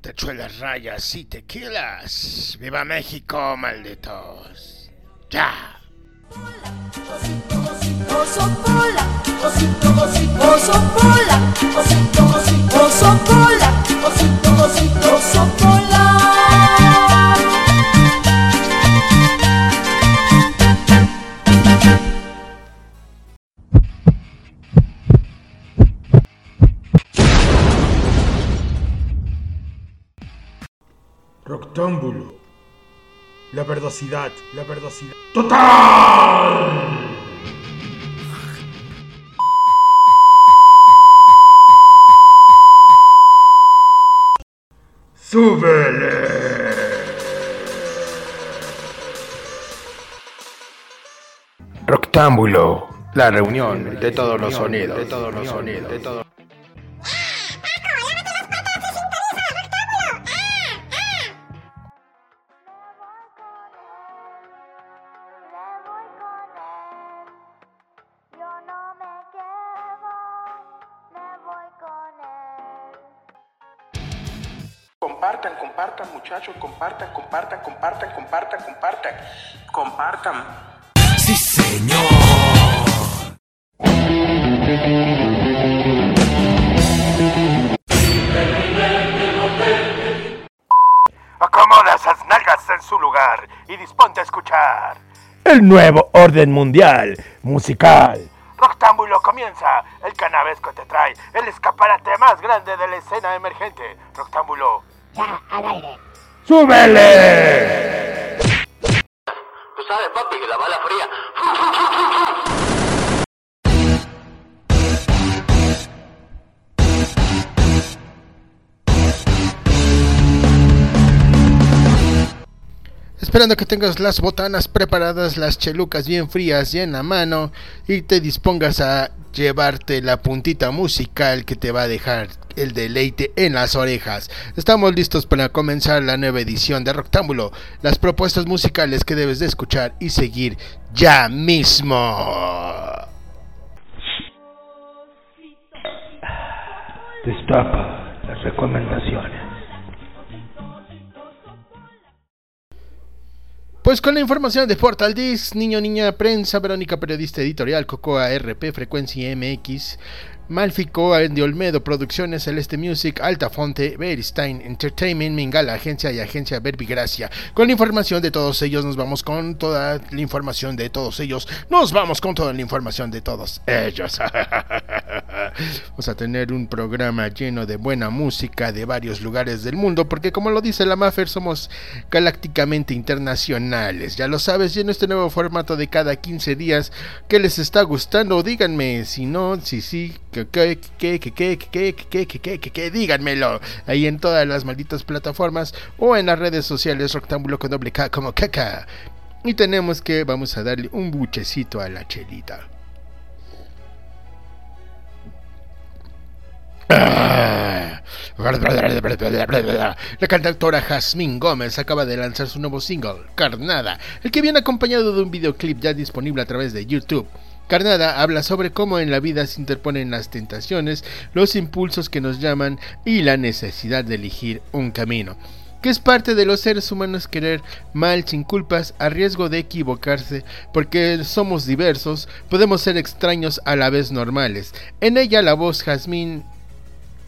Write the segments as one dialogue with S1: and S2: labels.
S1: Techuelas, rayas y tequilas. ¡Viva México, malditos! ¡Ya!
S2: La verdosidad, la verdosidad. ¡Total! ¡Súbele!
S1: Roctámbulo. La reunión de todos los sonidos. De todos los sonidos. De todos.
S3: Muchachos, compartan, compartan, compartan, compartan, compartan, compartan.
S1: Acomoda esas nalgas en su lugar y disponte a escuchar. El nuevo orden mundial musical. Roctámbulo comienza. El canavesco te trae el escaparate más grande de la escena emergente. Roctámbulo.
S4: Ya, al aire.
S1: ¡Súbele!
S5: Tú sabes, papi, que la bala fría.
S1: Esperando que tengas las botanas preparadas, las chelucas bien frías y en la mano y te dispongas a llevarte la puntita musical que te va a dejar el deleite en las orejas. Estamos listos para comenzar la nueva edición de Rectángulo, las propuestas musicales que debes de escuchar y seguir ya mismo.
S6: Destapa las recomendaciones.
S1: Pues con la información de Portal Disc, Niño Niña Prensa, Verónica Periodista Editorial, Cocoa RP, Frecuencia MX, Malfico, de Olmedo Producciones, Celeste Music, Altafonte, Beristain Entertainment, Mingala Agencia y Agencia Verbigracia. Con la información de todos ellos nos vamos con toda la información de todos ellos. Nos vamos con toda la información de todos ellos. Vamos a tener un programa lleno de buena música de varios lugares del mundo, porque como lo dice la Maffer, somos galácticamente internacionales. Ya lo sabes, y en este nuevo formato de cada 15 días, ¿qué les está gustando? Díganme, si no, si sí, díganmelo. Ahí en todas las malditas plataformas o en las redes sociales, Rectángulo con doble K como caca. Y tenemos que, vamos a darle un buchecito a la chelita. Ah. La cantautora Jasmine Gómez acaba de lanzar su nuevo single, Carnada, el que viene acompañado de un videoclip ya disponible a través de YouTube. Carnada habla sobre cómo en la vida se interponen las tentaciones, los impulsos que nos llaman y la necesidad de elegir un camino que es parte de los seres humanos querer mal sin culpas a riesgo de equivocarse, porque somos diversos, podemos ser extraños a la vez normales. En ella la voz Jazmín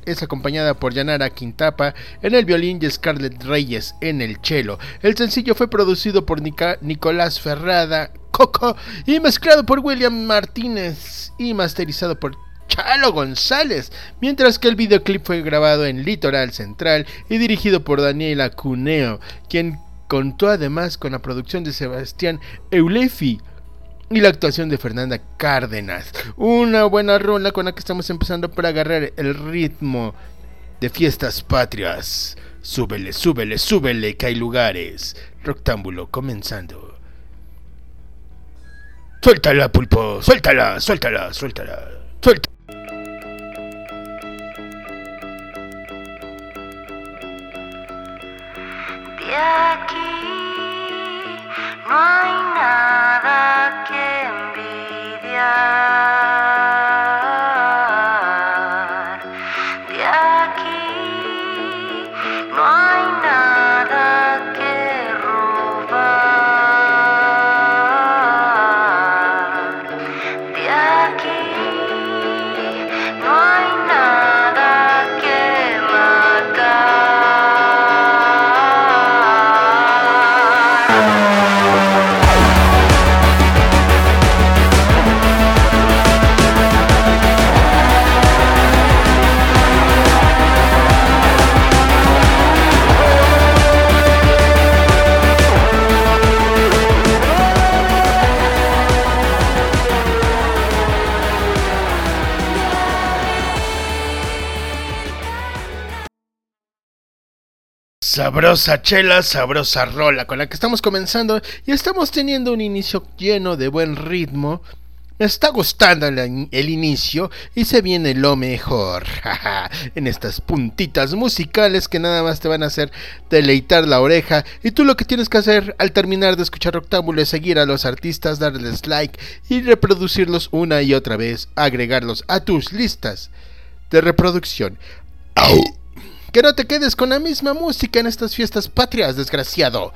S1: es acompañada por Yanara Quintapa en el violín y Scarlett Reyes en el cello. El sencillo fue producido por Nicolás Ferrada Coco y mezclado por William Martínez y masterizado por Chalo González, mientras que el videoclip fue grabado en Litoral Central y dirigido por Daniela Cuneo, quien contó además con la producción de Sebastián Eulefi y la actuación de Fernanda Cárdenas. Una buena rola con la que estamos empezando para agarrar el ritmo de fiestas patrias. Súbele, súbele, súbele, que hay lugares. Rectángulo comenzando. Suéltala, pulpo, suéltala, suéltala, suéltala, suéltala.
S7: De aquí no hay nada que envidiar.
S1: Sabrosa chela, sabrosa rola con la que estamos comenzando y estamos teniendo un inicio lleno de buen ritmo. Me está gustando el, el inicio y se viene lo mejor. en estas puntitas musicales que nada más te van a hacer deleitar la oreja. Y tú lo que tienes que hacer al terminar de escuchar Octámbulo es seguir a los artistas, darles like y reproducirlos una y otra vez, agregarlos a tus listas de reproducción. ¡Au! Que no te quedes con la misma música en estas fiestas patrias, desgraciado.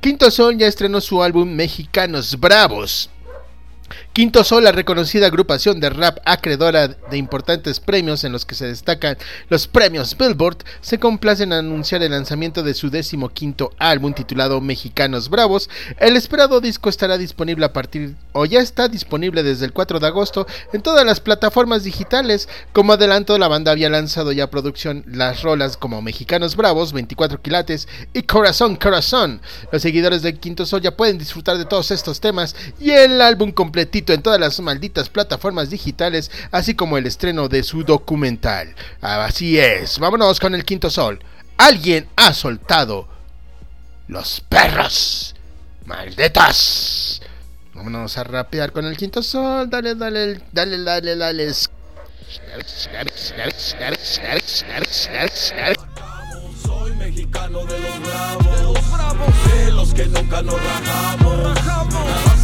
S1: Quinto Sol ya estrenó su álbum Mexicanos Bravos. Quinto Sol, la reconocida agrupación de rap acreedora de importantes premios en los que se destacan los premios Billboard, se complace en anunciar el lanzamiento de su décimo quinto álbum titulado Mexicanos Bravos. El esperado disco estará disponible a partir, o ya está disponible desde el 4 de agosto en todas las plataformas digitales. Como adelanto, la banda había lanzado ya producción las rolas como Mexicanos Bravos, 24 quilates y Corazón Corazón. Los seguidores de Quinto Sol ya pueden disfrutar de todos estos temas y el álbum completito en todas las malditas plataformas digitales, así como el estreno de su documental. Así es, vámonos con el Quinto Sol. Alguien ha soltado los perros. Malditos. Vámonos a rapear con el Quinto Sol. Dale, dale, dale, dale, dale.
S4: Soy mexicano de los bravos, de los que nunca nos rajamos.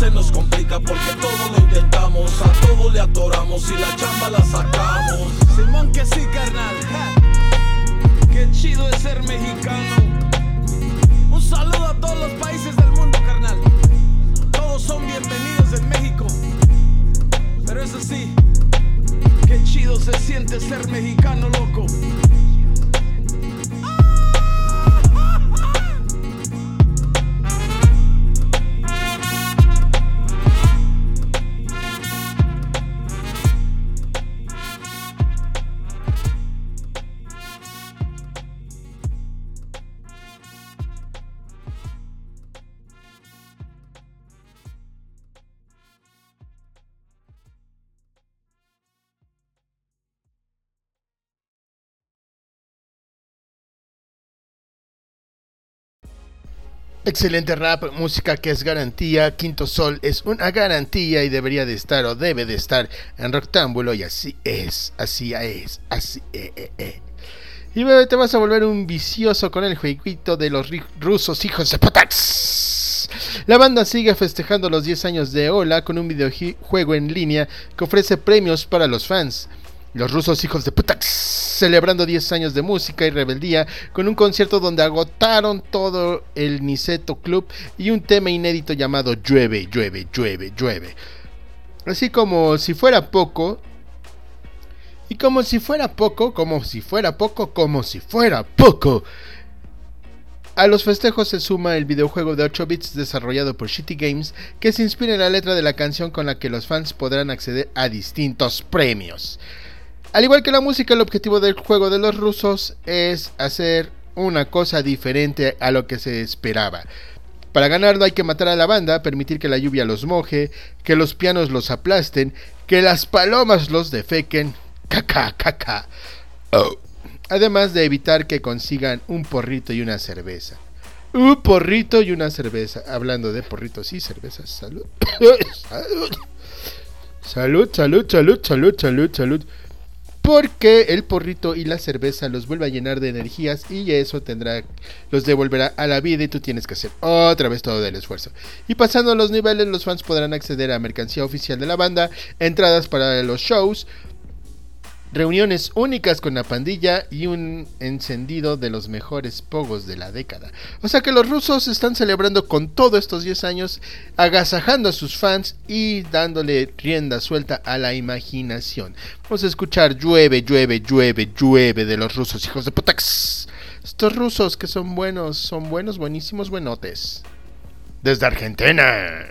S4: Se nos complica porque todo lo intentamos, a todo le atoramos y la chamba la sacamos. Simón que sí, carnal. ja. Qué chido es ser mexicano. Un saludo a todos los países del mundo, carnal. Todos son bienvenidos en México. Pero eso sí, qué chido se siente ser mexicano, loco.
S1: Excelente rap, música que es garantía. Quinto Sol es una garantía y debería de estar o debe de estar en Rectángulo y así es, así es, así eh, eh, eh. Y bebé, te vas a volver un vicioso con el jueguito de los rusos hijos de Potax. La banda sigue festejando los 10 años de Ola con un videojuego en línea que ofrece premios para los fans. Los rusos hijos de Putax celebrando 10 años de música y rebeldía con un concierto donde agotaron todo el Niceto Club y un tema inédito llamado Llueve, llueve, llueve, llueve. Así como si fuera poco, y como si fuera poco, como si fuera poco, como si fuera poco. A los festejos se suma el videojuego de 8 bits desarrollado por Shitty Games que se inspira en la letra de la canción con la que los fans podrán acceder a distintos premios. Al igual que la música, el objetivo del juego de los rusos es hacer una cosa diferente a lo que se esperaba. Para ganarlo hay que matar a la banda, permitir que la lluvia los moje, que los pianos los aplasten, que las palomas los defequen, caca, caca. Oh. Además de evitar que consigan un porrito y una cerveza. Un porrito y una cerveza. Hablando de porritos y cervezas, salud. salud. Salud, salud, salud, salud, salud, salud. Porque el porrito y la cerveza los vuelve a llenar de energías y eso tendrá, los devolverá a la vida y tú tienes que hacer otra vez todo el esfuerzo. Y pasando los niveles, los fans podrán acceder a mercancía oficial de la banda, entradas para los shows, reuniones únicas con la pandilla y un encendido de los mejores pogos de la década. O sea que los rusos están celebrando con todo estos 10 años, agasajando a sus fans y dándole rienda suelta a la imaginación. Vamos a escuchar llueve, llueve, llueve, llueve de los rusos, hijos de putax. Estos rusos que son buenos, son buenos, buenísimos, buenotes. Desde Argentina.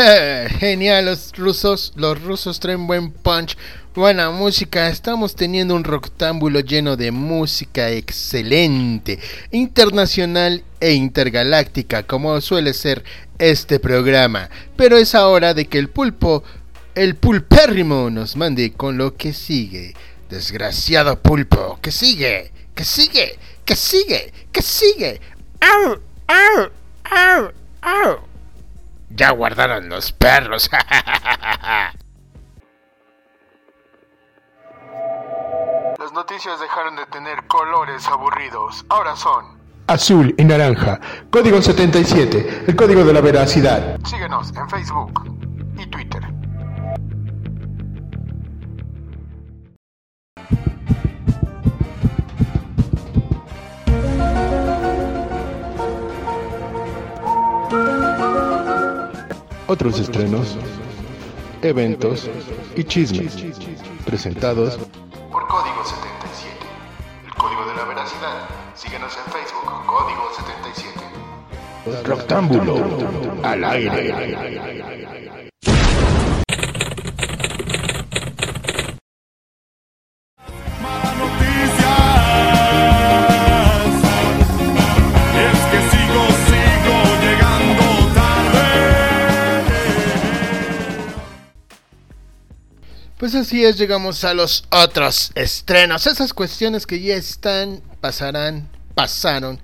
S1: Genial, los rusos, los rusos traen buen punch, buena música. Estamos teniendo un rectángulo lleno de música excelente, internacional e intergaláctica, como suele ser este programa. Pero es hora de que el pulpo, el pulpérrimo, nos mande con lo que sigue. Desgraciado pulpo, que sigue, que sigue, que sigue, que sigue. ¡Au! ¡Au! ¡Au! ¡Au! Ya guardaron los perros. Las noticias dejaron de tener colores aburridos. Ahora son
S8: azul y naranja. Código 77, el código de la veracidad.
S1: Síguenos en Facebook y Twitter.
S8: Otros estrenos, eventos y chismes presentados
S1: por Código 77, el código de la veracidad. Síguenos en Facebook, Código 77.
S8: Rectángulo al aire.
S1: Pues así es, llegamos a los otros estrenos. Esas cuestiones que ya están, pasarán, pasaron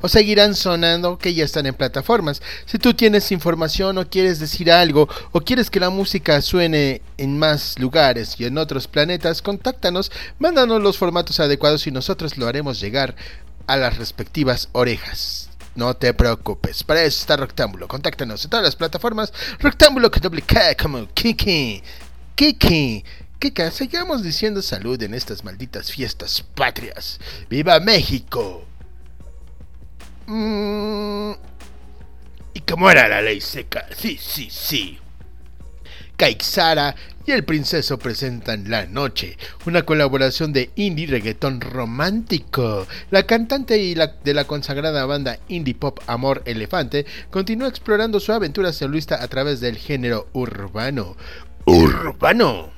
S1: o seguirán sonando que ya están en plataformas. Si tú tienes información o quieres decir algo o quieres que la música suene en más lugares y en otros planetas, contáctanos, mándanos los formatos adecuados y nosotros lo haremos llegar a las respectivas orejas. No te preocupes, para eso está Rectángulo. Contáctanos en todas las plataformas. Rectángulo que doble K como Kiki. Kiki. Kika, sigamos diciendo salud en estas malditas fiestas patrias. ¡Viva México! Mm, ¿Y cómo era la ley seca? Sí, sí, sí. Kaiksara y el princeso presentan La Noche, una colaboración de indie reggaetón romántico. La cantante y la, de la consagrada banda indie pop Amor Elefante continúa explorando su aventura solista a través del género urbano. ¡Urbano!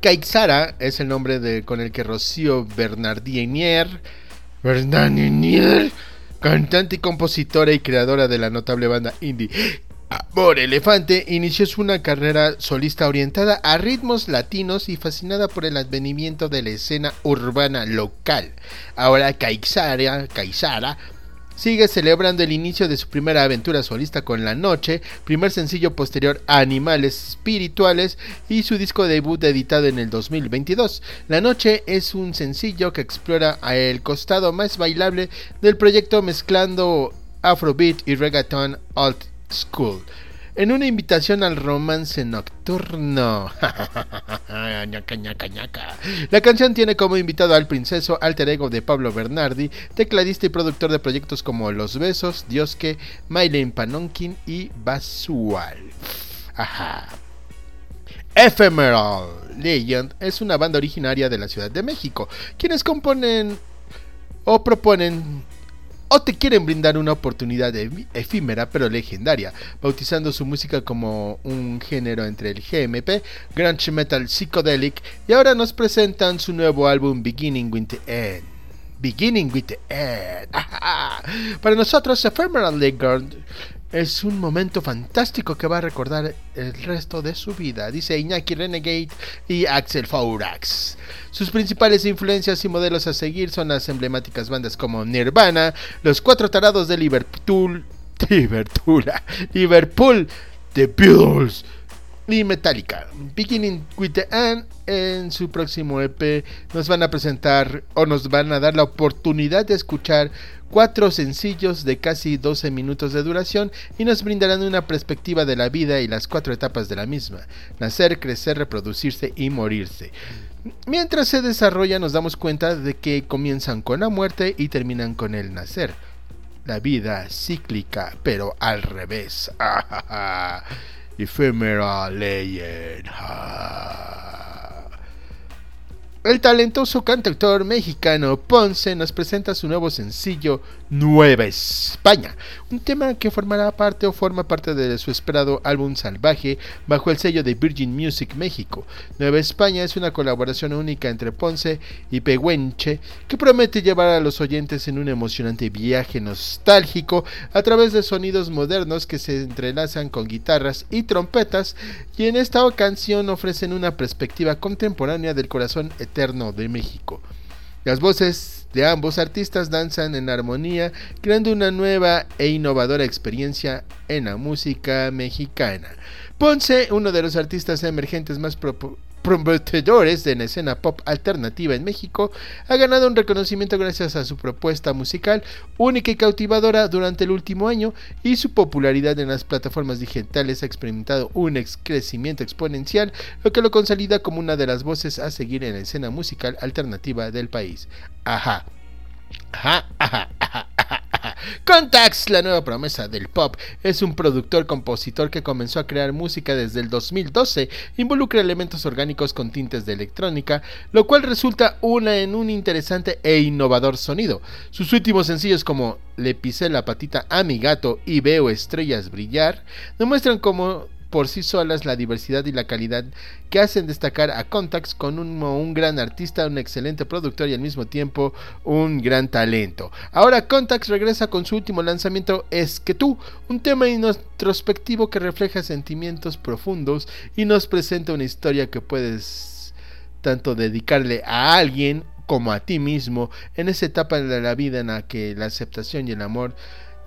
S1: Kaiksara es el nombre de, con el que Rocío Bernardinier, Bernardinier, cantante y compositora y creadora de la notable banda indie Amor Elefante, inició su una carrera solista orientada a ritmos latinos y fascinada por el advenimiento de la escena urbana local. Ahora Kaiksara, Kaisara sigue celebrando el inicio de su primera aventura solista con La Noche, primer sencillo posterior a Animales Espirituales y su disco debut editado en el 2022. La Noche es un sencillo que explora el costado más bailable del proyecto mezclando Afrobeat y Reggaeton Alt School. En una invitación al romance nocturno. La canción tiene como invitado al princeso alter ego de Pablo Bernardi, tecladista y productor de proyectos como Los Besos, Diosque, Mailen Panonkin y Basual. Ajá. Ephemeral Legend es una banda originaria de la Ciudad de México, quienes componen o proponen o te quieren brindar una oportunidad efímera pero legendaria, bautizando su música como un género entre el GMP, grunge metal psychedelic, y ahora nos presentan su nuevo álbum Beginning with the End. Beginning with the End. Para nosotros, Ephemeral Legend es un momento fantástico que va a recordar el resto de su vida, dice Iñaki Renegade y Axel Faurax. Sus principales influencias y modelos a seguir son las emblemáticas bandas como Nirvana, Los Cuatro Tarados de Liverpool, Liverpool, Liverpool, The Beatles y Metallica. Beginning with the End en su próximo EP nos van a presentar o nos van a dar la oportunidad de escuchar cuatro sencillos de casi 12 minutos de duración y nos brindarán una perspectiva de la vida y las cuatro etapas de la misma, nacer, crecer, reproducirse y morirse. Mientras se desarrolla nos damos cuenta de que comienzan con la muerte y terminan con el nacer. La vida cíclica, pero al revés. Ephemeral Legend. Ah. El talentoso cantautor mexicano Ponce nos presenta su nuevo sencillo Nueva España, un tema que formará parte o forma parte de su esperado álbum Salvaje bajo el sello de Virgin Music México. Nueva España es una colaboración única entre Ponce y Pehuenche que promete llevar a los oyentes en un emocionante viaje nostálgico a través de sonidos modernos que se entrelazan con guitarras y trompetas y en esta canción ofrecen una perspectiva contemporánea del corazón eterno de México. Las voces de ambos artistas danzan en armonía, creando una nueva e innovadora experiencia en la música mexicana. Ponce, uno de los artistas emergentes más prometedores de la escena pop alternativa en México, ha ganado un reconocimiento gracias a su propuesta musical única y cautivadora durante el último año y su popularidad en las plataformas digitales ha experimentado un crecimiento exponencial, lo que lo consolida como una de las voces a seguir en la escena musical alternativa del país. Ajá. Ajá, ajá, ajá. Contax, la nueva promesa del pop, es un productor-compositor que comenzó a crear música desde el 2012. Involucra elementos orgánicos con tintes de electrónica, lo cual resulta una en un interesante e innovador sonido. Sus últimos sencillos como Le pisé la patita a mi gato y veo estrellas brillar demuestran cómo por sí solas la diversidad y la calidad que hacen destacar a Contax con un, gran artista, un excelente productor y al mismo tiempo un gran talento. Ahora Contax regresa con su último lanzamiento Es que tú, un tema introspectivo que refleja sentimientos profundos y nos presenta una historia que puedes tanto dedicarle a alguien como a ti mismo en esa etapa de la vida en la que la aceptación y el amor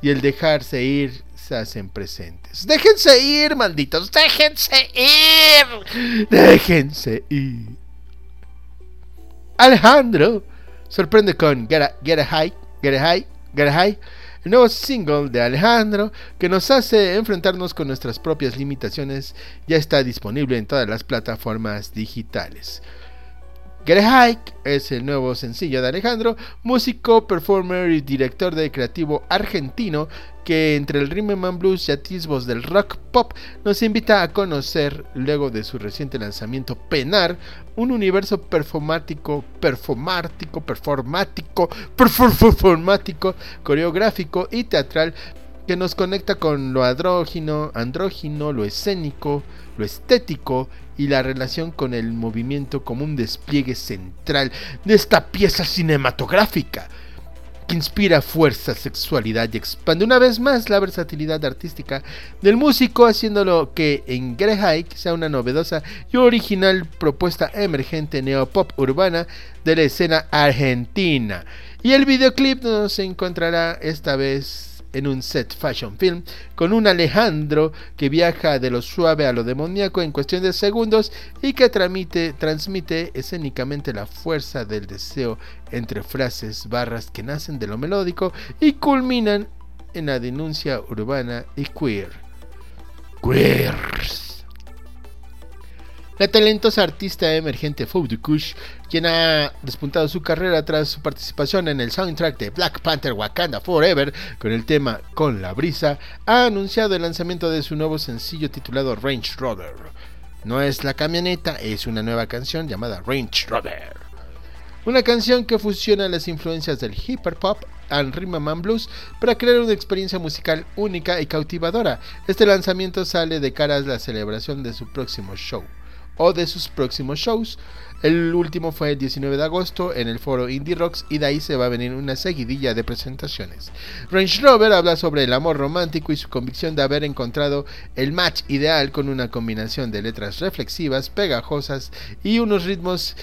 S1: y el dejarse ir hacen presentes. Déjense ir, malditos, déjense ir, déjense ir. Alejandro sorprende con Get Get a High, Get a High, Get a High, el nuevo single de Alejandro que nos hace enfrentarnos con nuestras propias limitaciones. Ya está disponible en todas las plataformas digitales. Get es el nuevo sencillo de Alejandro, músico, performer y director de creativo argentino que entre el rhythm and blues y atisbos del rock pop nos invita a conocer, luego de su reciente lanzamiento Penar, un universo performático, performático, performático, performático, coreográfico y teatral que nos conecta con lo andrógino, andrógino, lo escénico, lo estético y la relación con el movimiento como un despliegue central de esta pieza cinematográfica que inspira fuerza, sexualidad y expande una vez más la versatilidad artística del músico, haciéndolo que en Hike sea una novedosa y original propuesta emergente neopop urbana de la escena argentina. Y el videoclip nos encontrará esta vez en un set fashion film con un Alejandro que viaja de lo suave a lo demoníaco en cuestión de segundos y que transmite, escénicamente la fuerza del deseo entre frases, barras que nacen de lo melódico y culminan en la denuncia urbana y queer. Queers. La talentosa artista emergente Fou Kush, quien ha despuntado su carrera tras su participación en el soundtrack de Black Panther Wakanda Forever con el tema Con la brisa, ha anunciado el lanzamiento de su nuevo sencillo titulado Range Rover. No es la camioneta, es una nueva canción llamada Range Rover. Una canción que fusiona las influencias del hip hop and rhythm blues para crear una experiencia musical única y cautivadora. Este lanzamiento sale de cara a la celebración de su próximo show o de sus próximos shows. El último fue el 19 de agosto en el foro Indie Rocks y de ahí se va a venir una seguidilla de presentaciones. Range Rover habla sobre el amor romántico y su convicción de haber encontrado el match ideal con una combinación de letras reflexivas, pegajosas y unos ritmos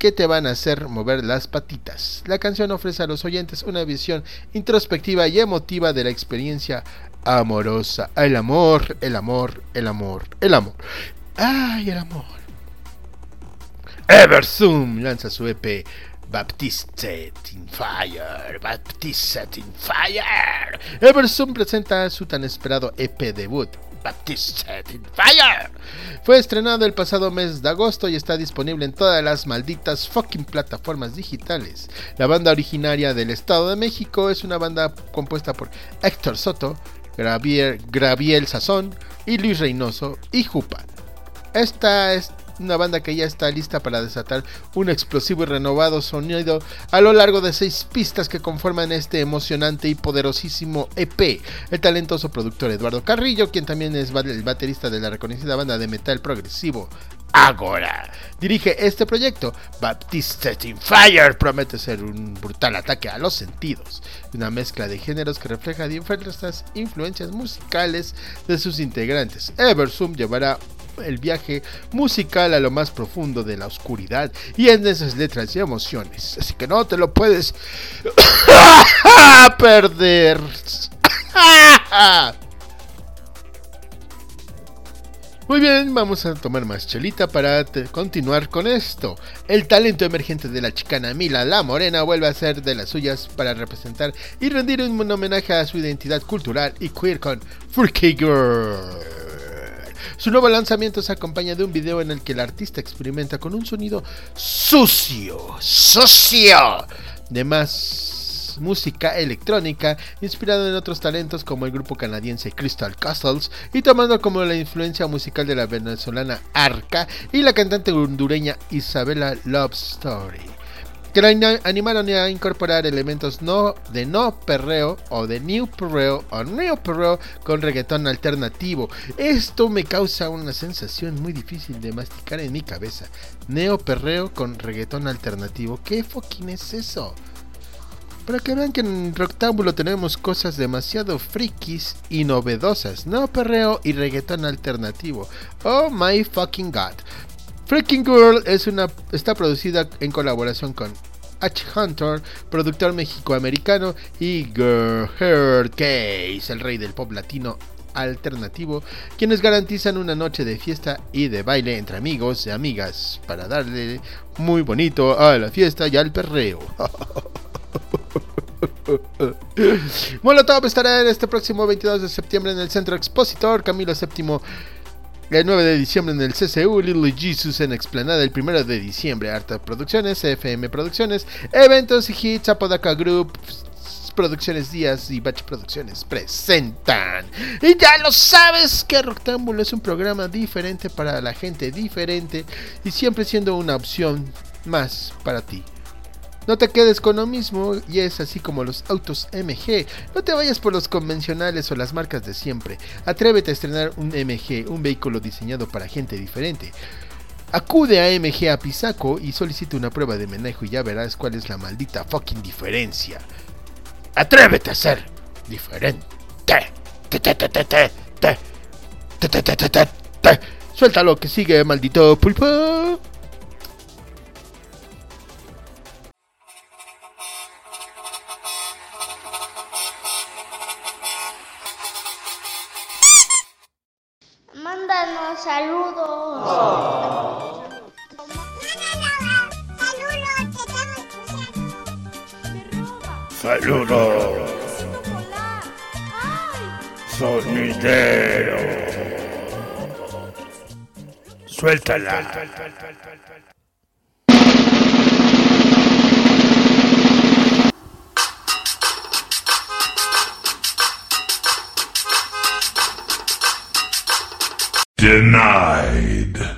S1: que te van a hacer mover las patitas. La canción ofrece a los oyentes una visión introspectiva y emotiva de la experiencia amorosa. El amor, el amor, el amor, el amor. ¡Ay, el amor! Everzoom lanza su EP Baptisted in Fire. Baptisted in Fire. Everzoom presenta su tan esperado EP debut. Baptisted in Fire. Fue estrenado el pasado mes de agosto y está disponible en todas las malditas fucking plataformas digitales. La banda originaria del Estado de México es una banda compuesta por Héctor Soto, Graviel, Graviel Sazón y Luis Reynoso y Jupa. Esta es una banda que ya está lista para desatar un explosivo y renovado sonido a lo largo de seis pistas que conforman este emocionante y poderosísimo EP. El talentoso productor Eduardo Carrillo, quien también es el baterista de la reconocida banda de metal progresivo Agora. Dirige este proyecto. Baptiste in Fire promete ser un brutal ataque a los sentidos. Una mezcla de géneros que refleja diversas influencias musicales de sus integrantes. Eversum llevará el viaje musical a lo más profundo de la oscuridad y en esas letras y emociones. Así que no te lo puedes perder. Muy bien, vamos a tomar más chelita para continuar con esto. El talento emergente de la chicana Mila La Morena vuelve a ser de las suyas para representar y rendir un homenaje a su identidad cultural y queer con Freaky Girl. Su nuevo lanzamiento se acompaña de un video en el que el artista experimenta con un sonido sucio, sucio, de más música electrónica inspirado en otros talentos como el grupo canadiense Crystal Castles y tomando como la influencia musical de la venezolana Arca y la cantante hondureña Isabella Love Story que animaron a incorporar elementos no de no perreo o de new perreo o neo perreo con reggaetón alternativo. Esto me causa una sensación muy difícil de masticar en mi cabeza. Neo perreo con reggaetón alternativo. ¿Qué fucking es eso? Para que vean que en Rectángulo tenemos cosas demasiado frikis y novedosas, no perreo y reggaetón alternativo. Oh my fucking god. Freaking Girl es una, está producida en colaboración con H. Hunter, productor mexicoamericano, y Gerhard Case, el rey del pop latino alternativo, quienes garantizan una noche de fiesta y de baile entre amigos y amigas para darle muy bonito a la fiesta y al perreo. Molotov estará este próximo 22 de septiembre en el Centro Expositor Camilo VII. El 9 de diciembre en el CCU, Little Jesus en Explanada el 1 de diciembre, Arta Producciones, FM Producciones, Eventos y Hits, Apodaca Group, Producciones Díaz y Batch Producciones presentan. Y ya lo sabes que Roctámbulo es un programa diferente para la gente diferente y siempre siendo una opción más para ti. No te quedes con lo mismo y es así como los autos MG. No te vayas por los convencionales o las marcas de siempre. Atrévete a estrenar un MG, un vehículo diseñado para gente diferente. Acude a MG a Pisaco y solicita una prueba de manejo y ya verás cuál es la maldita fucking diferencia. Atrévete a ser diferente. Suéltalo que sigue, maldito pulpo.
S7: Saludos.
S2: Saludos. Sonidero. Suéltala. Denied.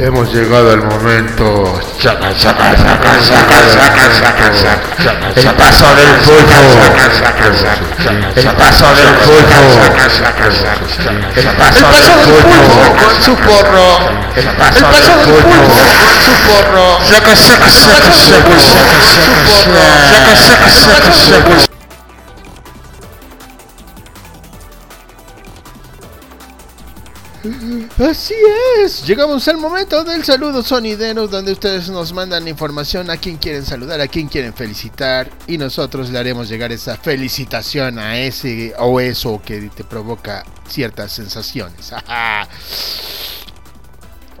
S8: Hemos llegado al momento. Saca, saca, saca, saca, saca, saca, saca. El paso del pulpo. El paso del pulpo. El paso del pulpo con su porro. El paso del pulpo con su porro. Saca, saca, saca, saca, saca, saca,
S1: Así es, llegamos al momento del saludo sonideros donde ustedes nos mandan información a quien quieren saludar, a quien quieren felicitar y nosotros le haremos llegar esa felicitación a ese o eso que te provoca ciertas sensaciones.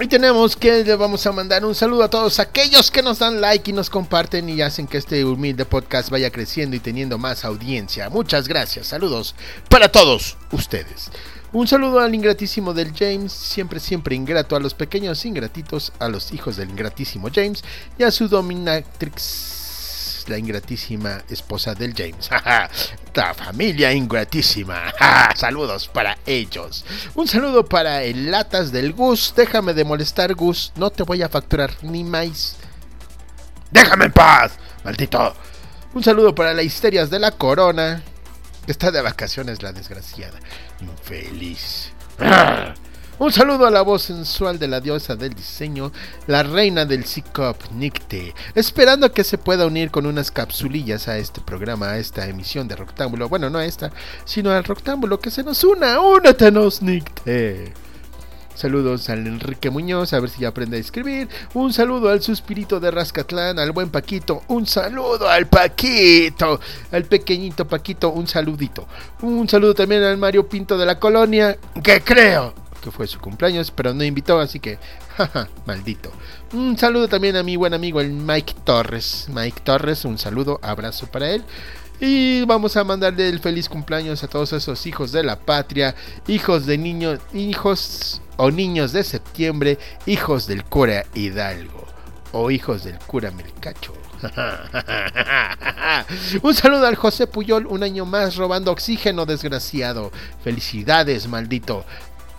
S1: Y tenemos que le vamos a mandar un saludo a todos aquellos que nos dan like y nos comparten y hacen que este humilde podcast vaya creciendo y teniendo más audiencia. Muchas gracias. Saludos para todos ustedes. Un saludo al ingratísimo del James, siempre, siempre ingrato, a los pequeños ingratitos, a los hijos del ingratísimo James y a su dominatrix, la ingratísima esposa del James. la familia ingratísima. Saludos para ellos. Un saludo para el Latas del Gus. Déjame de molestar, Gus. No te voy a facturar ni más. Déjame en paz, maldito. Un saludo para la Histerias de la Corona. Está de vacaciones la desgraciada. Infeliz. ¡Ah! Un saludo a la voz sensual de la diosa del diseño, la reina del Cicop Nicte, esperando que se pueda unir con unas capsulillas a este programa, a esta emisión de Roctámbulo. Bueno, no a esta, sino al Roctámbulo, que se nos una. ¡Únetenos, Nicte! Saludos al Enrique Muñoz, a ver si ya aprende a escribir. Un saludo al suspirito de Rascatlán, al buen Paquito. Un saludo al Paquito, al pequeñito Paquito, un saludito. Un saludo también al Mario Pinto de la colonia, que creo que fue su cumpleaños, pero no invitó, así que, jaja, maldito. Un saludo también a mi buen amigo el Mike Torres. Mike Torres, un saludo, abrazo para él. Y vamos a mandarle el feliz cumpleaños a todos esos hijos de la patria, hijos de niños, hijos o niños de septiembre, hijos del cura Hidalgo o hijos del cura Melcacho. un saludo al José Puyol, un año más robando oxígeno, desgraciado. Felicidades, maldito.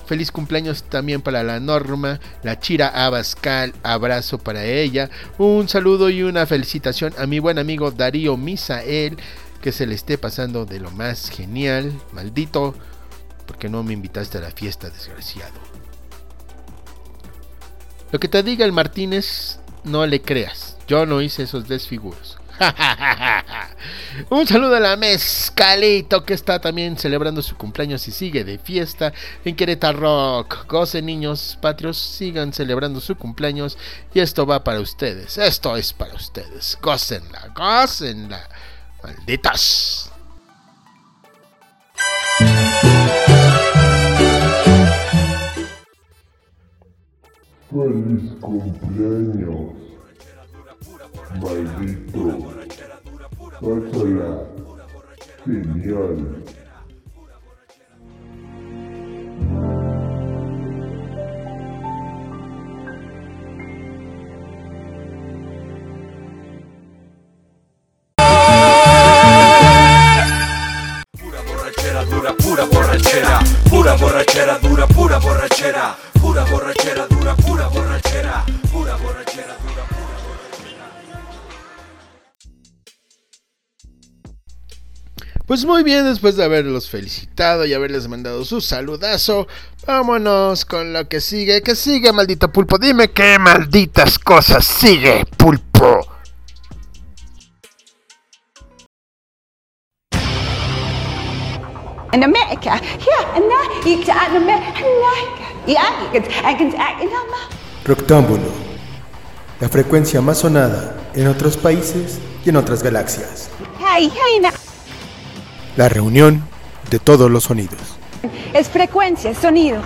S1: Feliz cumpleaños también para la Norma, la Chira Abascal, abrazo para ella. Un saludo y una felicitación a mi buen amigo Darío Misael, que se le esté pasando de lo más genial, maldito, porque no me invitaste a la fiesta, desgraciado. Lo que te diga el Martínez, no le creas. Yo no hice esos desfiguros. Un saludo a la Mezcalito que está también celebrando su cumpleaños y sigue de fiesta en Querétaro Rock. Gocen niños patrios, sigan celebrando su cumpleaños y esto va para ustedes. Esto es para ustedes. Gócenla, gócenla. Malditas.
S9: Feliz cumpleaños, maldito. Pásala. Genial.
S4: Pura borrachera, pura borrachera dura, pura borrachera, pura borrachera dura, pura borrachera, pura borrachera dura, pura
S1: Pues muy bien, después de haberlos felicitado y haberles mandado su saludazo, vámonos con lo que sigue. ¿Qué sigue, maldito pulpo? Dime qué malditas cosas sigue, pulpo.
S10: In Amerika. Ja, en daar, ik sta in ik kan ik kan
S11: Roctámbulo, la frecuencia más sonada en otros países y en otras galaxias. La reunión de todos los sonidos.
S10: Es frecuencia, sonido.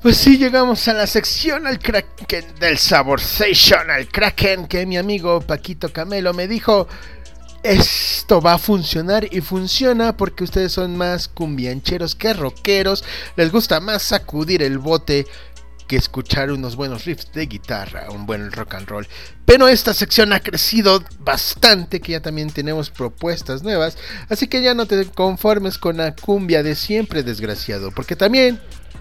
S1: Pues sí, llegamos a la sección al Kraken del Saborsation, al Kraken que mi amigo Paquito Camelo me dijo, esto va a funcionar y funciona porque ustedes son más cumbiancheros que rockeros, les gusta más sacudir el bote que escuchar unos buenos riffs de guitarra, un buen rock and roll. Pero esta sección ha crecido bastante, que ya también tenemos propuestas nuevas, así que ya no te conformes con la cumbia de siempre, desgraciado, porque también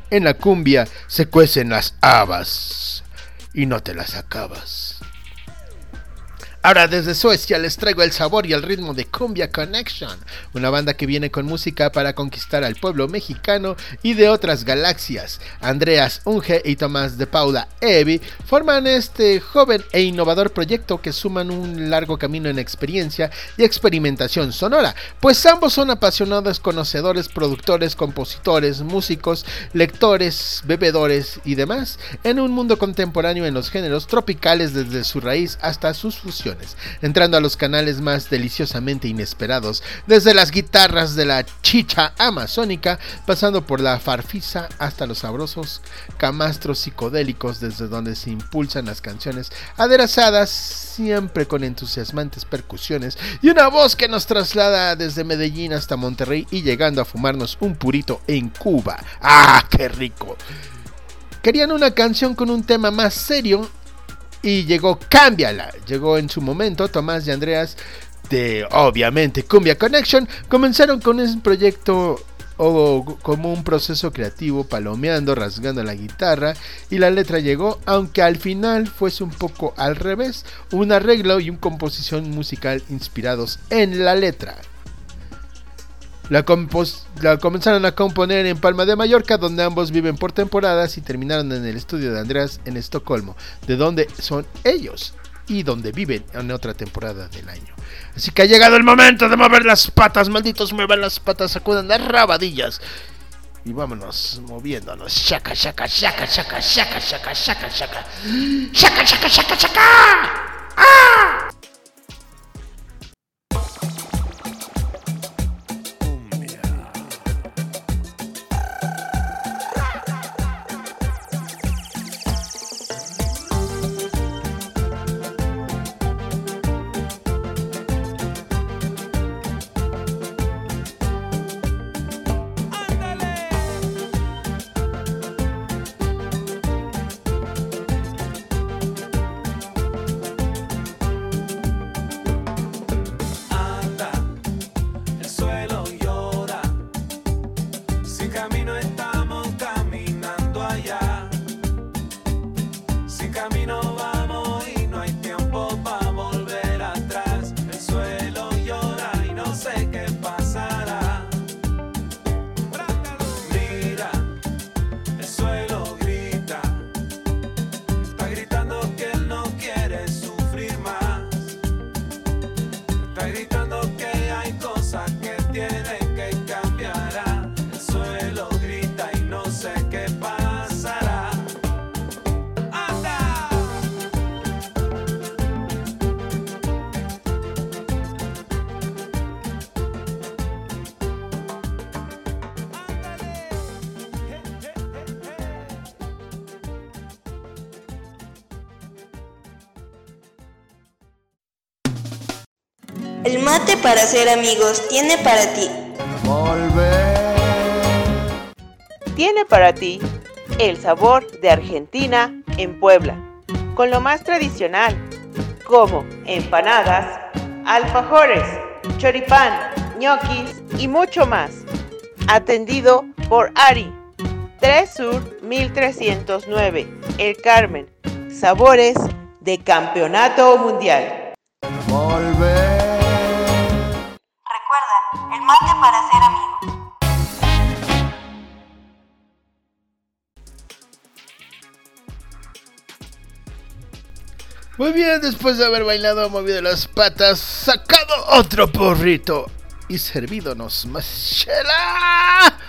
S1: en la cumbia se cuecen las habas y no te las acabas. Ahora desde Suecia les traigo el sabor y el ritmo de Cumbia Connection, una banda que viene con música para conquistar al pueblo mexicano y de otras galaxias. Andreas Unge y Tomás de Paula Evi forman este joven e innovador proyecto que suman un largo camino en experiencia y experimentación sonora, pues ambos son apasionados conocedores, productores, compositores, músicos, lectores, bebedores y demás en un mundo contemporáneo en los géneros tropicales desde su raíz hasta sus fusiones, entrando a los canales más deliciosamente inesperados, desde las guitarras de la chicha amazónica, pasando por la farfisa hasta los sabrosos camastros psicodélicos desde donde se impulsan las canciones aderezadas siempre con entusiasmantes percusiones y una voz que nos traslada desde Medellín hasta Monterrey y llegando a fumarnos un purito en Cuba. ¡Ah, qué rico! Querían una canción con un tema más serio y llegó Cámbiala. Llegó en su momento Tomás y Andreas de obviamente Cumbia Connection. Comenzaron con un proyecto o como un proceso creativo, palomeando, rasgando la guitarra y la letra llegó, aunque al final fuese un poco al revés, un arreglo y una composición musical inspirados en la letra. La, la, comenzaron a componer en Palma de Mallorca, donde ambos viven por temporadas y terminaron en el estudio de Andreas en Estocolmo, de donde son ellos y donde viven en otra temporada del año. Así que ha llegado el momento de mover las patas, malditos muevan las patas, sacudan las rabadillas. Y vámonos moviéndonos. Shaka, shaka, shaka, shaka, shaka, shaka, shaka, shaka. Shaka, shaka, shaka, shaka. ¡Ah!
S12: Para ser amigos tiene para ti.
S13: Tiene para ti el sabor de Argentina en Puebla, con lo más tradicional, como empanadas, alfajores, choripán, ñoquis y mucho más. Atendido por Ari, 3 Sur 1309, El Carmen. Sabores de Campeonato Mundial.
S1: Muy bien, después de haber bailado, movido las patas, sacado otro porrito y servidonos más chela.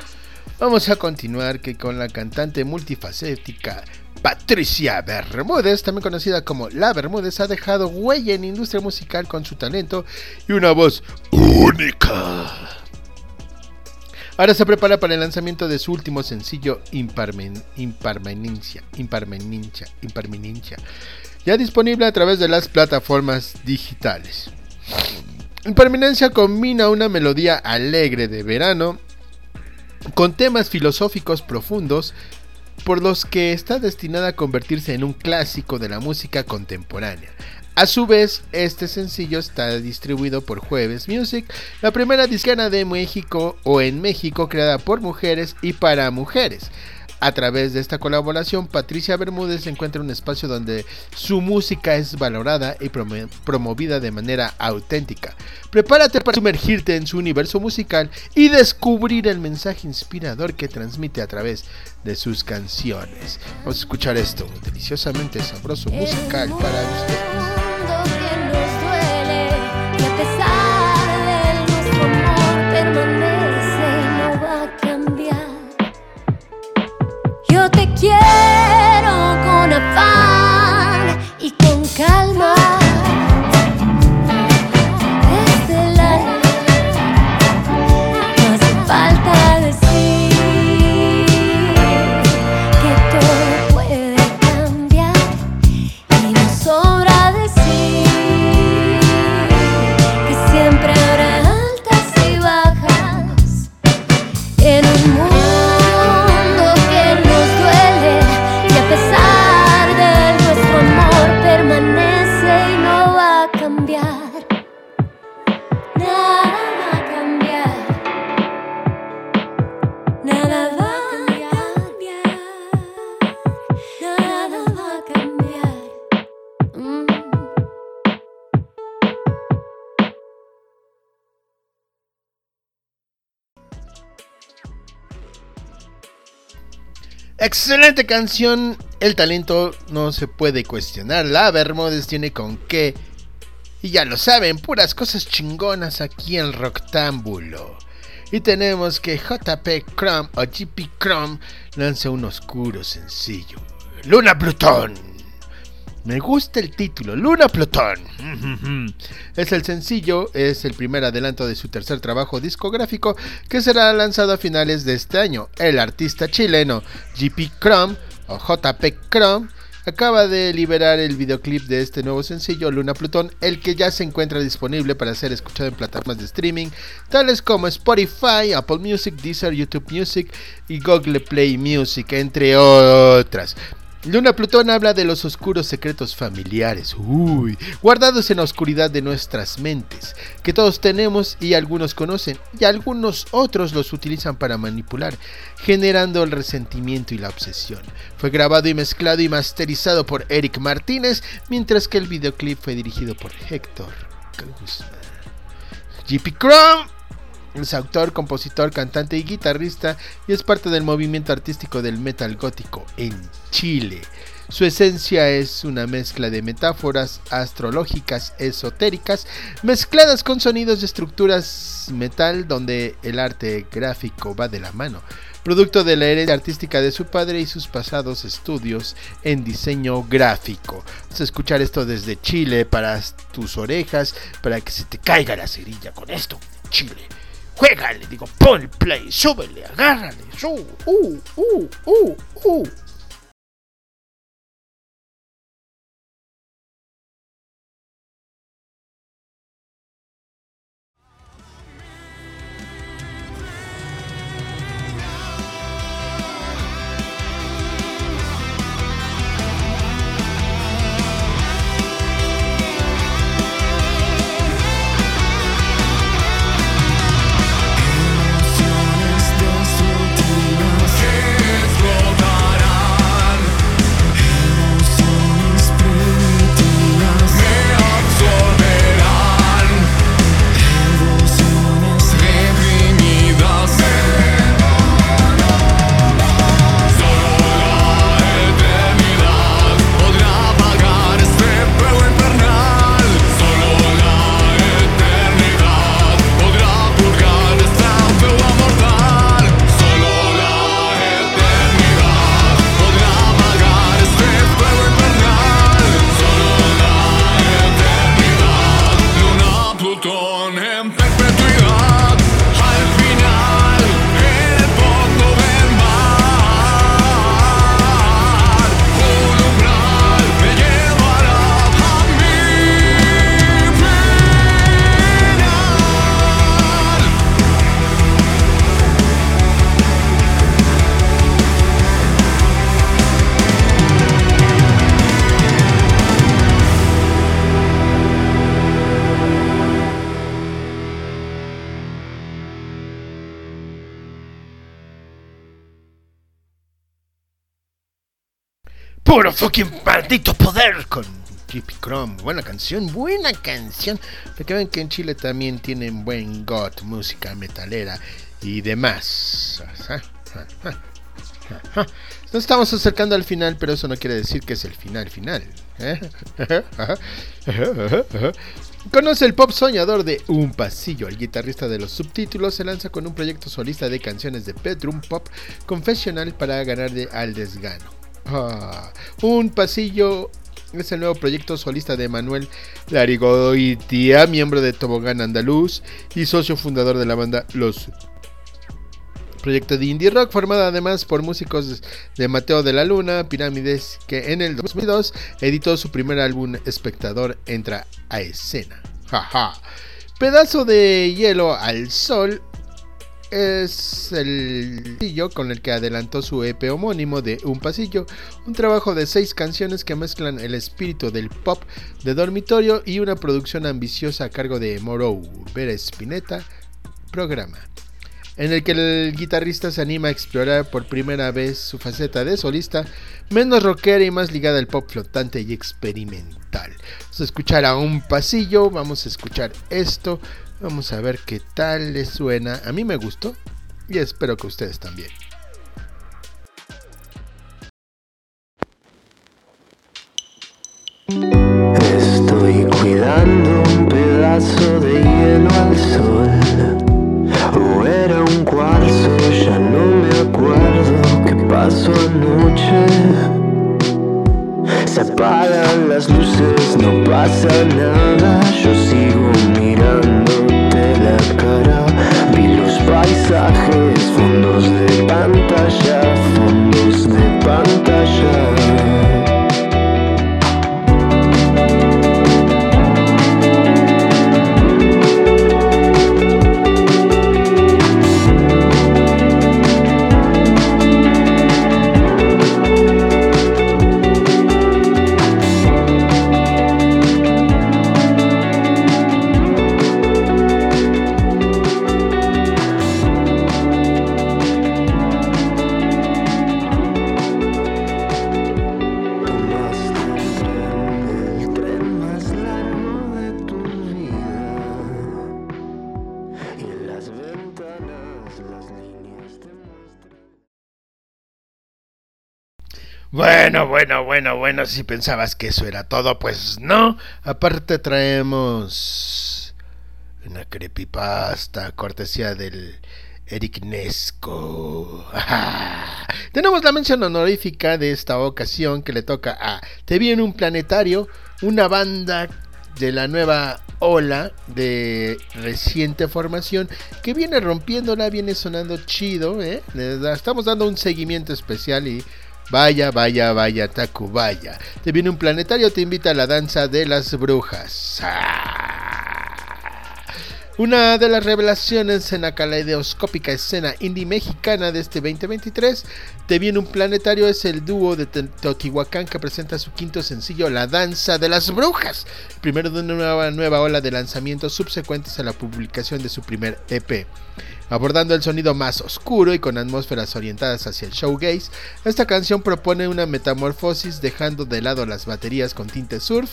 S1: Vamos a continuar que con la cantante multifacética Patricia Bermúdez, también conocida como La Bermúdez, ha dejado huella en industria musical con su talento y una voz única. Ahora se prepara para el lanzamiento de su último sencillo Imparmen, Imparmenencia, Imparmenencia, Imparmenencia, ya disponible a través de las plataformas digitales. Impermanencia combina una melodía alegre de verano con temas filosóficos profundos por los que está destinada a convertirse en un clásico de la música contemporánea. A su vez, este sencillo está distribuido por Jueves Music, la primera disquera de México o en México creada por mujeres y para mujeres. A través de esta colaboración, Patricia Bermúdez encuentra un espacio donde su música es valorada y promo- promovida de manera auténtica. Prepárate para sumergirte en su universo musical y descubrir el mensaje inspirador que transmite a través de sus canciones. Vamos a escuchar esto, deliciosamente sabroso musical para ustedes. Excelente canción, el talento no se puede cuestionar, la Bermúdez tiene con qué. Y ya lo saben, puras cosas chingonas aquí en Roctámbulo. Y tenemos que JP Chrome o GP Chrome lanza un oscuro sencillo. Luna Plutón. Me gusta el título, Luna Plutón. Es el sencillo, es el primer adelanto de su tercer trabajo discográfico que será lanzado a finales de este año. El artista chileno GP Chrome o JP Chrome acaba de liberar el videoclip de este nuevo sencillo Luna Plutón, el que ya se encuentra disponible para ser escuchado en plataformas de streaming tales como Spotify, Apple Music, Deezer, YouTube Music y Google Play Music, entre otras. Luna Plutón habla de los oscuros secretos familiares, uy, guardados en la oscuridad de nuestras mentes, que todos tenemos y algunos conocen, y algunos otros los utilizan para manipular, generando el resentimiento y la obsesión. Fue grabado y mezclado y masterizado por Eric Martínez, mientras que el videoclip fue dirigido por Héctor Guzmán. JP Chrome es autor, compositor, cantante y guitarrista y es parte del movimiento artístico del metal gótico en Chile. Su esencia es una mezcla de metáforas astrológicas esotéricas mezcladas con sonidos de estructuras metal donde el arte gráfico va de la mano, producto de la herencia artística de su padre y sus pasados estudios en diseño gráfico. Vamos a escuchar esto desde Chile para tus orejas, para que se te caiga la cerilla con esto, Chile. Juégale, digo, pon play, súbele, agárrale, su, uh, uh, uh, uh. Fucking maldito poder con Creepy Chrome. Buena canción, buena canción. Para que en Chile también tienen buen got, música metalera y demás. Nos estamos acercando al final, pero eso no quiere decir que es el final final. ¿eh? Conoce el pop soñador de Un Pasillo. El guitarrista de los subtítulos se lanza con un proyecto solista de canciones de bedroom pop confessional para ganar de al desgano. Ah, un Pasillo es el nuevo proyecto solista de Manuel Larigoitia, miembro de Tobogán Andaluz y socio fundador de la banda Los proyecto de indie rock formado además por músicos de Mateo de la Luna, Pirámides, que en el 2002 editó su primer álbum Espectador entra a escena. Jaja. Pedazo de hielo al sol es el pasillo con el que adelantó su EP homónimo de Un Pasillo, un trabajo de seis canciones que mezclan el espíritu del pop de dormitorio y una producción ambiciosa a cargo de Morrow, Vera Spinetta, programa en el que el guitarrista se anima a explorar por primera vez su faceta de solista, menos rockera y más ligada al pop flotante y experimental. Vamos a escuchar a un pasillo, vamos a escuchar esto, vamos a ver qué tal les suena. A mí me gustó y espero que ustedes también.
S14: Estoy cuidando un pedazo de hielo al sol. O era un cuarzo, ya no me acuerdo qué pasó anoche. Se apagan las luces, no pasa nada, yo sigo mensajes
S1: Bueno, bueno, bueno, bueno, si pensabas que eso era todo, pues no. Aparte traemos una creepypasta cortesía del Eric Nesco. Tenemos la mención honorífica de esta ocasión que le toca a Te vi en un planetario, una banda de la nueva ola de reciente formación que viene rompiéndola, viene sonando chido, ¿eh? estamos dando un seguimiento especial y Vaya, vaya, vaya, Tacubaya. Te viene un planetario, te invita a la danza de las brujas. Ah. Una de las revelaciones en la caleidoscópica escena indie mexicana de este 2023, Te viene un planetario, es el dúo de Teotihuacán que presenta su quinto sencillo, La Danza de las Brujas, primero de una nueva, nueva ola de lanzamientos subsecuentes a la publicación de su primer EP. Abordando el sonido más oscuro y con atmósferas orientadas hacia el showgaze, esta canción propone una metamorfosis dejando de lado las baterías con tinte surf,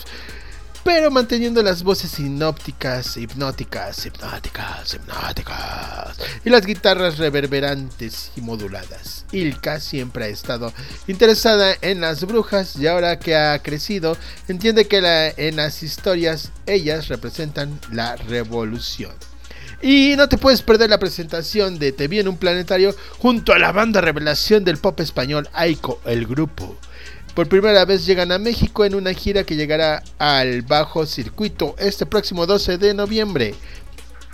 S1: pero manteniendo las voces sinópticas, hipnóticas, hipnóticas, hipnóticas y las guitarras reverberantes y moduladas. Ilka siempre ha estado interesada en las brujas y ahora que ha crecido entiende que en las historias ellas representan la revolución. Y no te puedes perder la presentación de Te vi en un planetario junto a la banda revelación del pop español Aiko, el grupo. Por primera vez llegan a México en una gira que llegará al bajo circuito este próximo 12 de noviembre.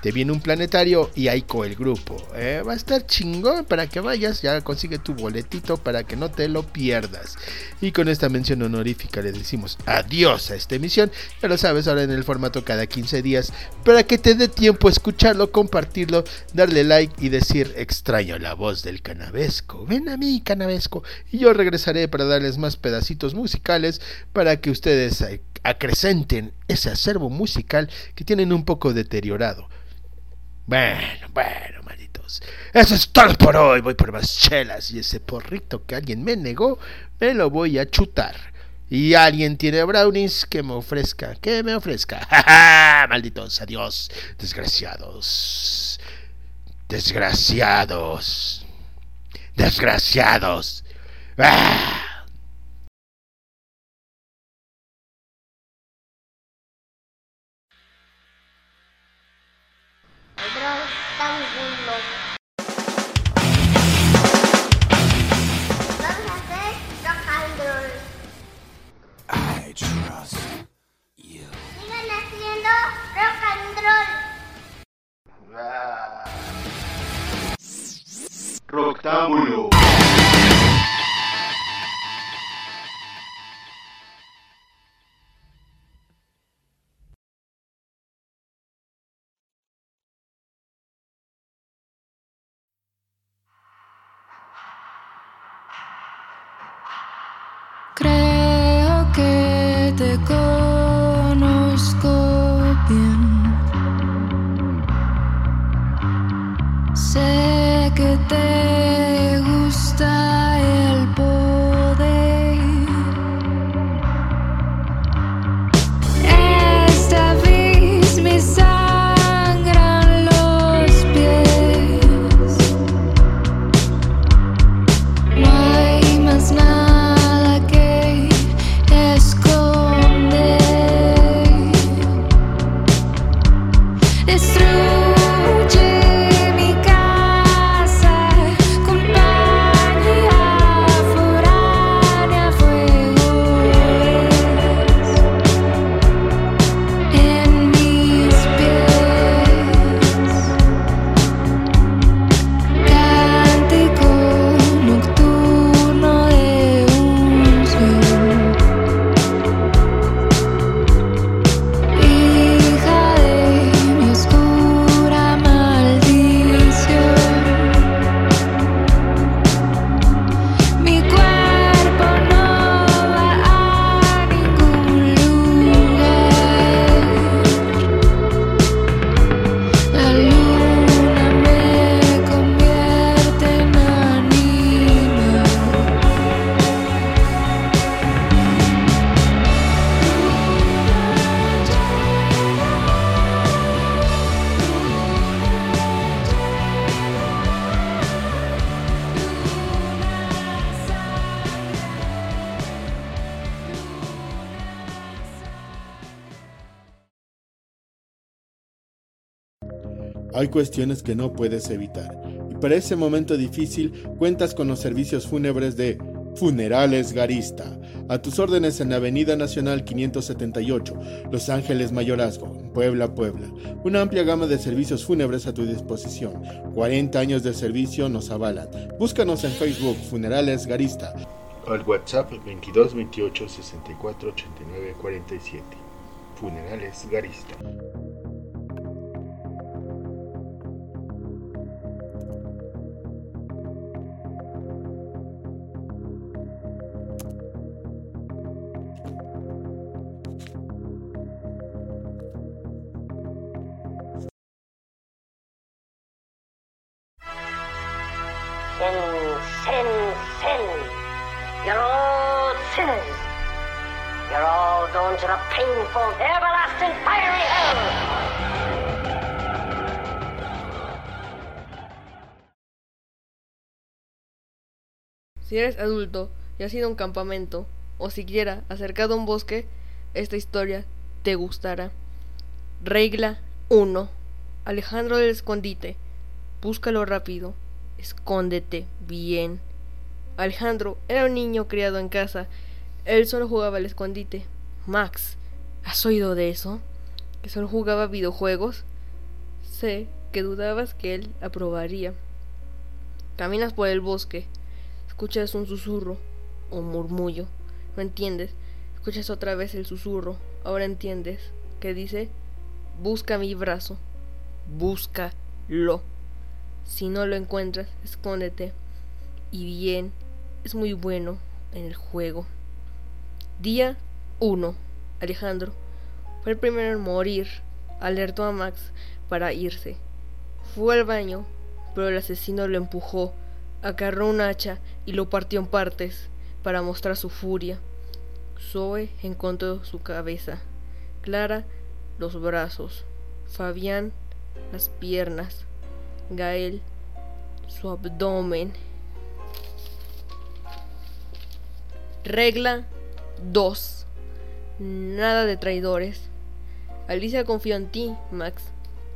S1: Te viene un planetario y Aiko el grupo. Eh, va a estar chingón para que vayas. Ya consigue tu boletito para que no te lo pierdas. Y con esta mención honorífica le decimos adiós a esta emisión. Ya lo sabes, ahora en el formato cada 15 días. Para que te dé tiempo escucharlo, compartirlo, darle like y decir extraño la voz del canavesco. Ven a mí, canavesco. Y yo regresaré para darles más pedacitos musicales para que ustedes acrecenten ese acervo musical que tienen un poco deteriorado. Bueno, bueno, malditos.
S15: Eso es todo por hoy. Voy por más chelas y ese porrito que alguien me negó, me lo voy a chutar. Y alguien tiene brownies que me ofrezca, que me ofrezca. Malditos, adiós. Desgraciados. Desgraciados. Desgraciados. ¡Ah!
S1: Hay
S15: cuestiones que no puedes evitar. Y para ese momento difícil cuentas con los servicios fúnebres de Funerales Garista. A tus órdenes en la Avenida Nacional 578, Los Ángeles Mayorazgo, Puebla, Puebla. Una amplia gama de servicios fúnebres a tu disposición. 40 años de servicio nos avalan. Búscanos en Facebook Funerales Garista. Al WhatsApp 22 28 64 89 47. Funerales Garista.
S16: Si eres adulto y has ido a un campamento o siquiera acercado a un bosque, esta historia te gustará. Regla 1. Alejandro del escondite. Búscalo rápido. Escóndete bien. Alejandro era un niño criado en casa. Él solo jugaba al escondite. Max, ¿has oído de eso? ¿Que solo jugaba videojuegos? Sé que dudabas que él aprobaría. Caminas por el bosque. Escuchas un susurro o murmullo. No entiendes. Escuchas otra vez el susurro. Ahora entiendes. Que dice, busca mi brazo. Búscalo. Si no lo encuentras, escóndete. Y bien, es muy bueno en el juego. Día 1. Alejandro fue el primero en morir. Alertó a Max para irse. Fue al baño, pero el asesino lo empujó, agarró un hacha y lo partió en partes para mostrar su furia. Zoe encontró su cabeza, Clara los brazos, Fabián las piernas, Gael su abdomen. Regla 2. Nada de traidores. Alicia confió en ti, Max.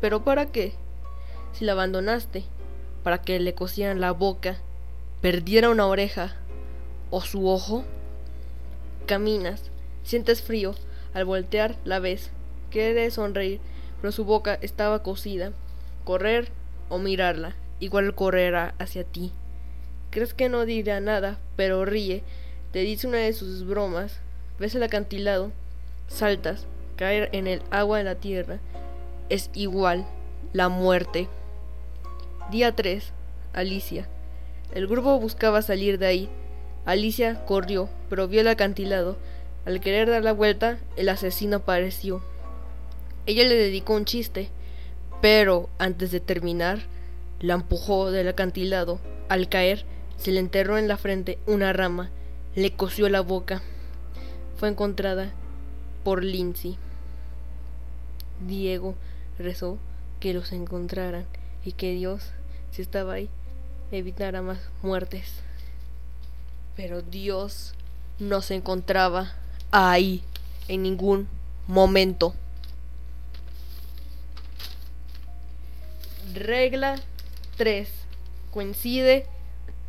S16: ¿Pero para qué? Si la abandonaste, para que le cosieran la boca, perdiera una oreja o su ojo. Caminas, sientes frío, al voltear la ves, quiere sonreír, pero su boca estaba cosida. Correr o mirarla, igual correrá hacia ti. Crees que no dirá nada, pero ríe, te dice una de sus bromas, ves el acantilado, saltas, caer en el agua de la tierra, es igual la muerte. Día 3. Alicia. El grupo buscaba salir de ahí. Alicia corrió, pero vio el acantilado. Al querer dar la vuelta, el asesino apareció. Ella le dedicó un chiste, pero antes de terminar, la empujó del acantilado. Al caer, se le enterró en la frente una rama, le cosió la boca. Fue encontrada por Lindsay. Diego rezó que los encontraran y que Dios, si estaba ahí, evitara más muertes. Pero Dios no se encontraba ahí en ningún momento. Regla 3. Coincide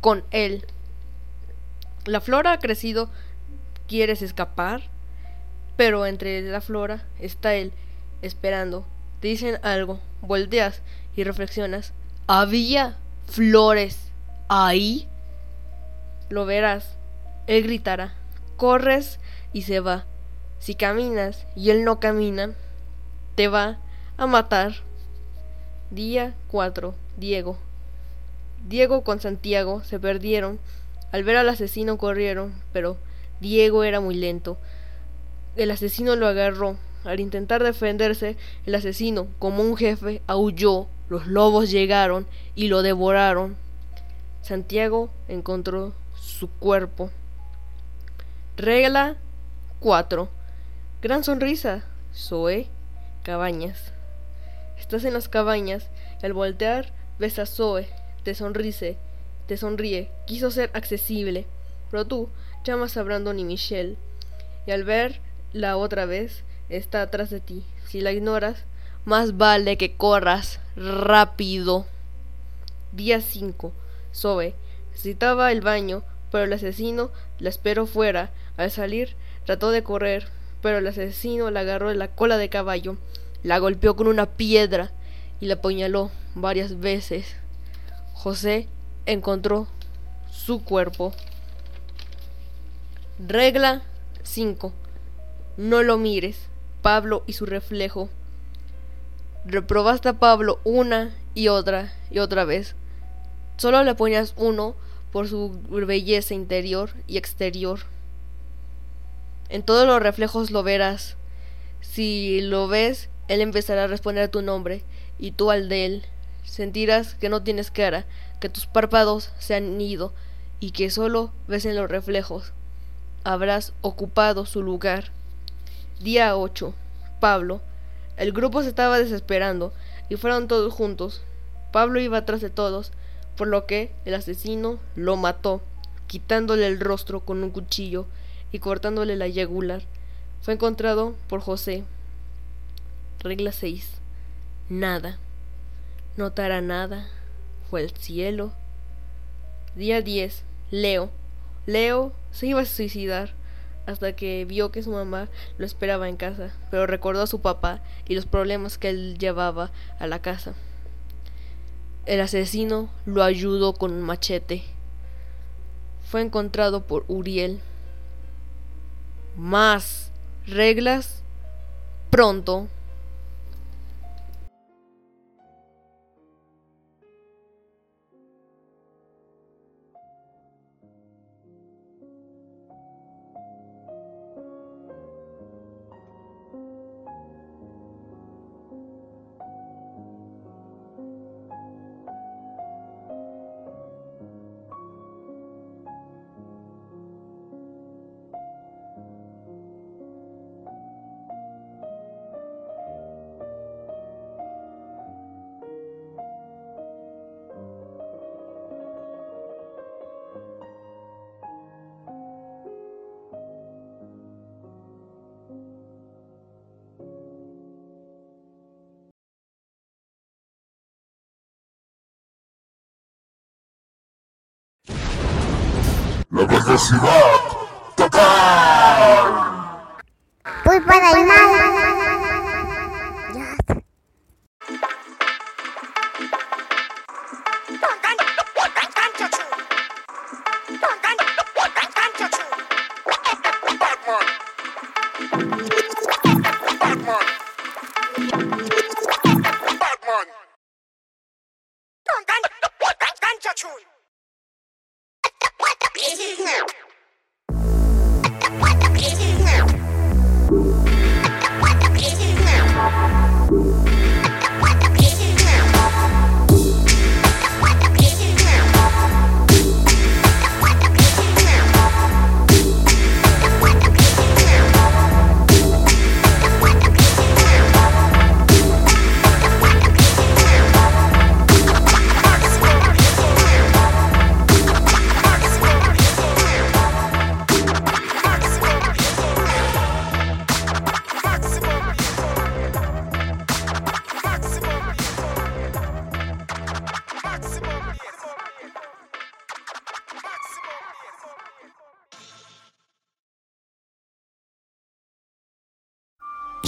S16: con él. La flora ha crecido, quieres escapar, pero entre la flora está él, esperando. Te dicen algo, volteas y reflexionas. ¿Había flores ahí? Lo verás. Él gritará. Corres y se va. Si caminas y él no camina, te va a matar. Día 4. Diego. Diego con Santiago se perdieron. Al ver al asesino corrieron, pero Diego era muy lento. El asesino lo agarró. Al intentar defenderse, el asesino, como un jefe, aulló. Los lobos llegaron y lo devoraron. Santiago encontró su cuerpo. Regla 4. Gran sonrisa. Zoe. Cabañas. Estás en las cabañas al voltear ves a Zoe. Te sonríe. Te sonríe. Quiso ser accesible. Pero tú llamas a Brandon y Michelle. Y al verla otra vez, está atrás de ti. Si la ignoras, más vale que corras rápido. Día 5. Zoe. Necesitaba el baño, pero el asesino la esperó fuera. Al salir, trató de correr, pero el asesino la agarró de la cola de caballo, la golpeó con una piedra y la apuñaló varias veces. José encontró su cuerpo. Regla 5. No lo mires. Pablo y su reflejo. Reprobaste a Pablo una y otra y otra vez. Solo le ponías uno por su belleza interior y exterior. En todos los reflejos lo verás. Si lo ves, él empezará a responder a tu nombre y tú al de él. Sentirás que no tienes cara, que tus párpados se han ido y que solo ves en los reflejos. Habrás ocupado su lugar. Día 8. Pablo. El grupo se estaba desesperando y fueron todos juntos. Pablo iba atrás de todos, por lo que el asesino lo mató, quitándole el rostro con un cuchillo y cortándole la yugular. Fue encontrado por José. Regla 6. Nada. Notará nada. Fue el cielo. Día 10. Leo. Leo se iba a suicidar hasta que vio que su mamá lo esperaba en casa, pero recordó a su papá y los problemas que él llevaba a la casa. El asesino lo ayudó con un machete. Fue encontrado por Uriel. Más reglas pronto.
S9: La velocidad total.
S17: Pulpa del mal.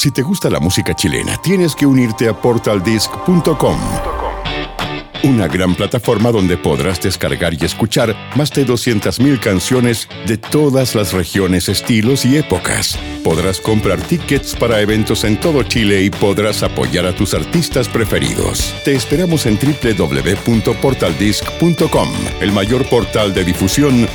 S18: Si te gusta la música chilena, tienes que unirte a portaldisc.com. Una gran plataforma donde podrás descargar y escuchar más de 200.000 canciones de todas las regiones, estilos y épocas. Podrás comprar tickets para eventos en todo Chile y podrás apoyar a tus artistas preferidos. Te esperamos en www.portaldisc.com, el mayor portal de difusión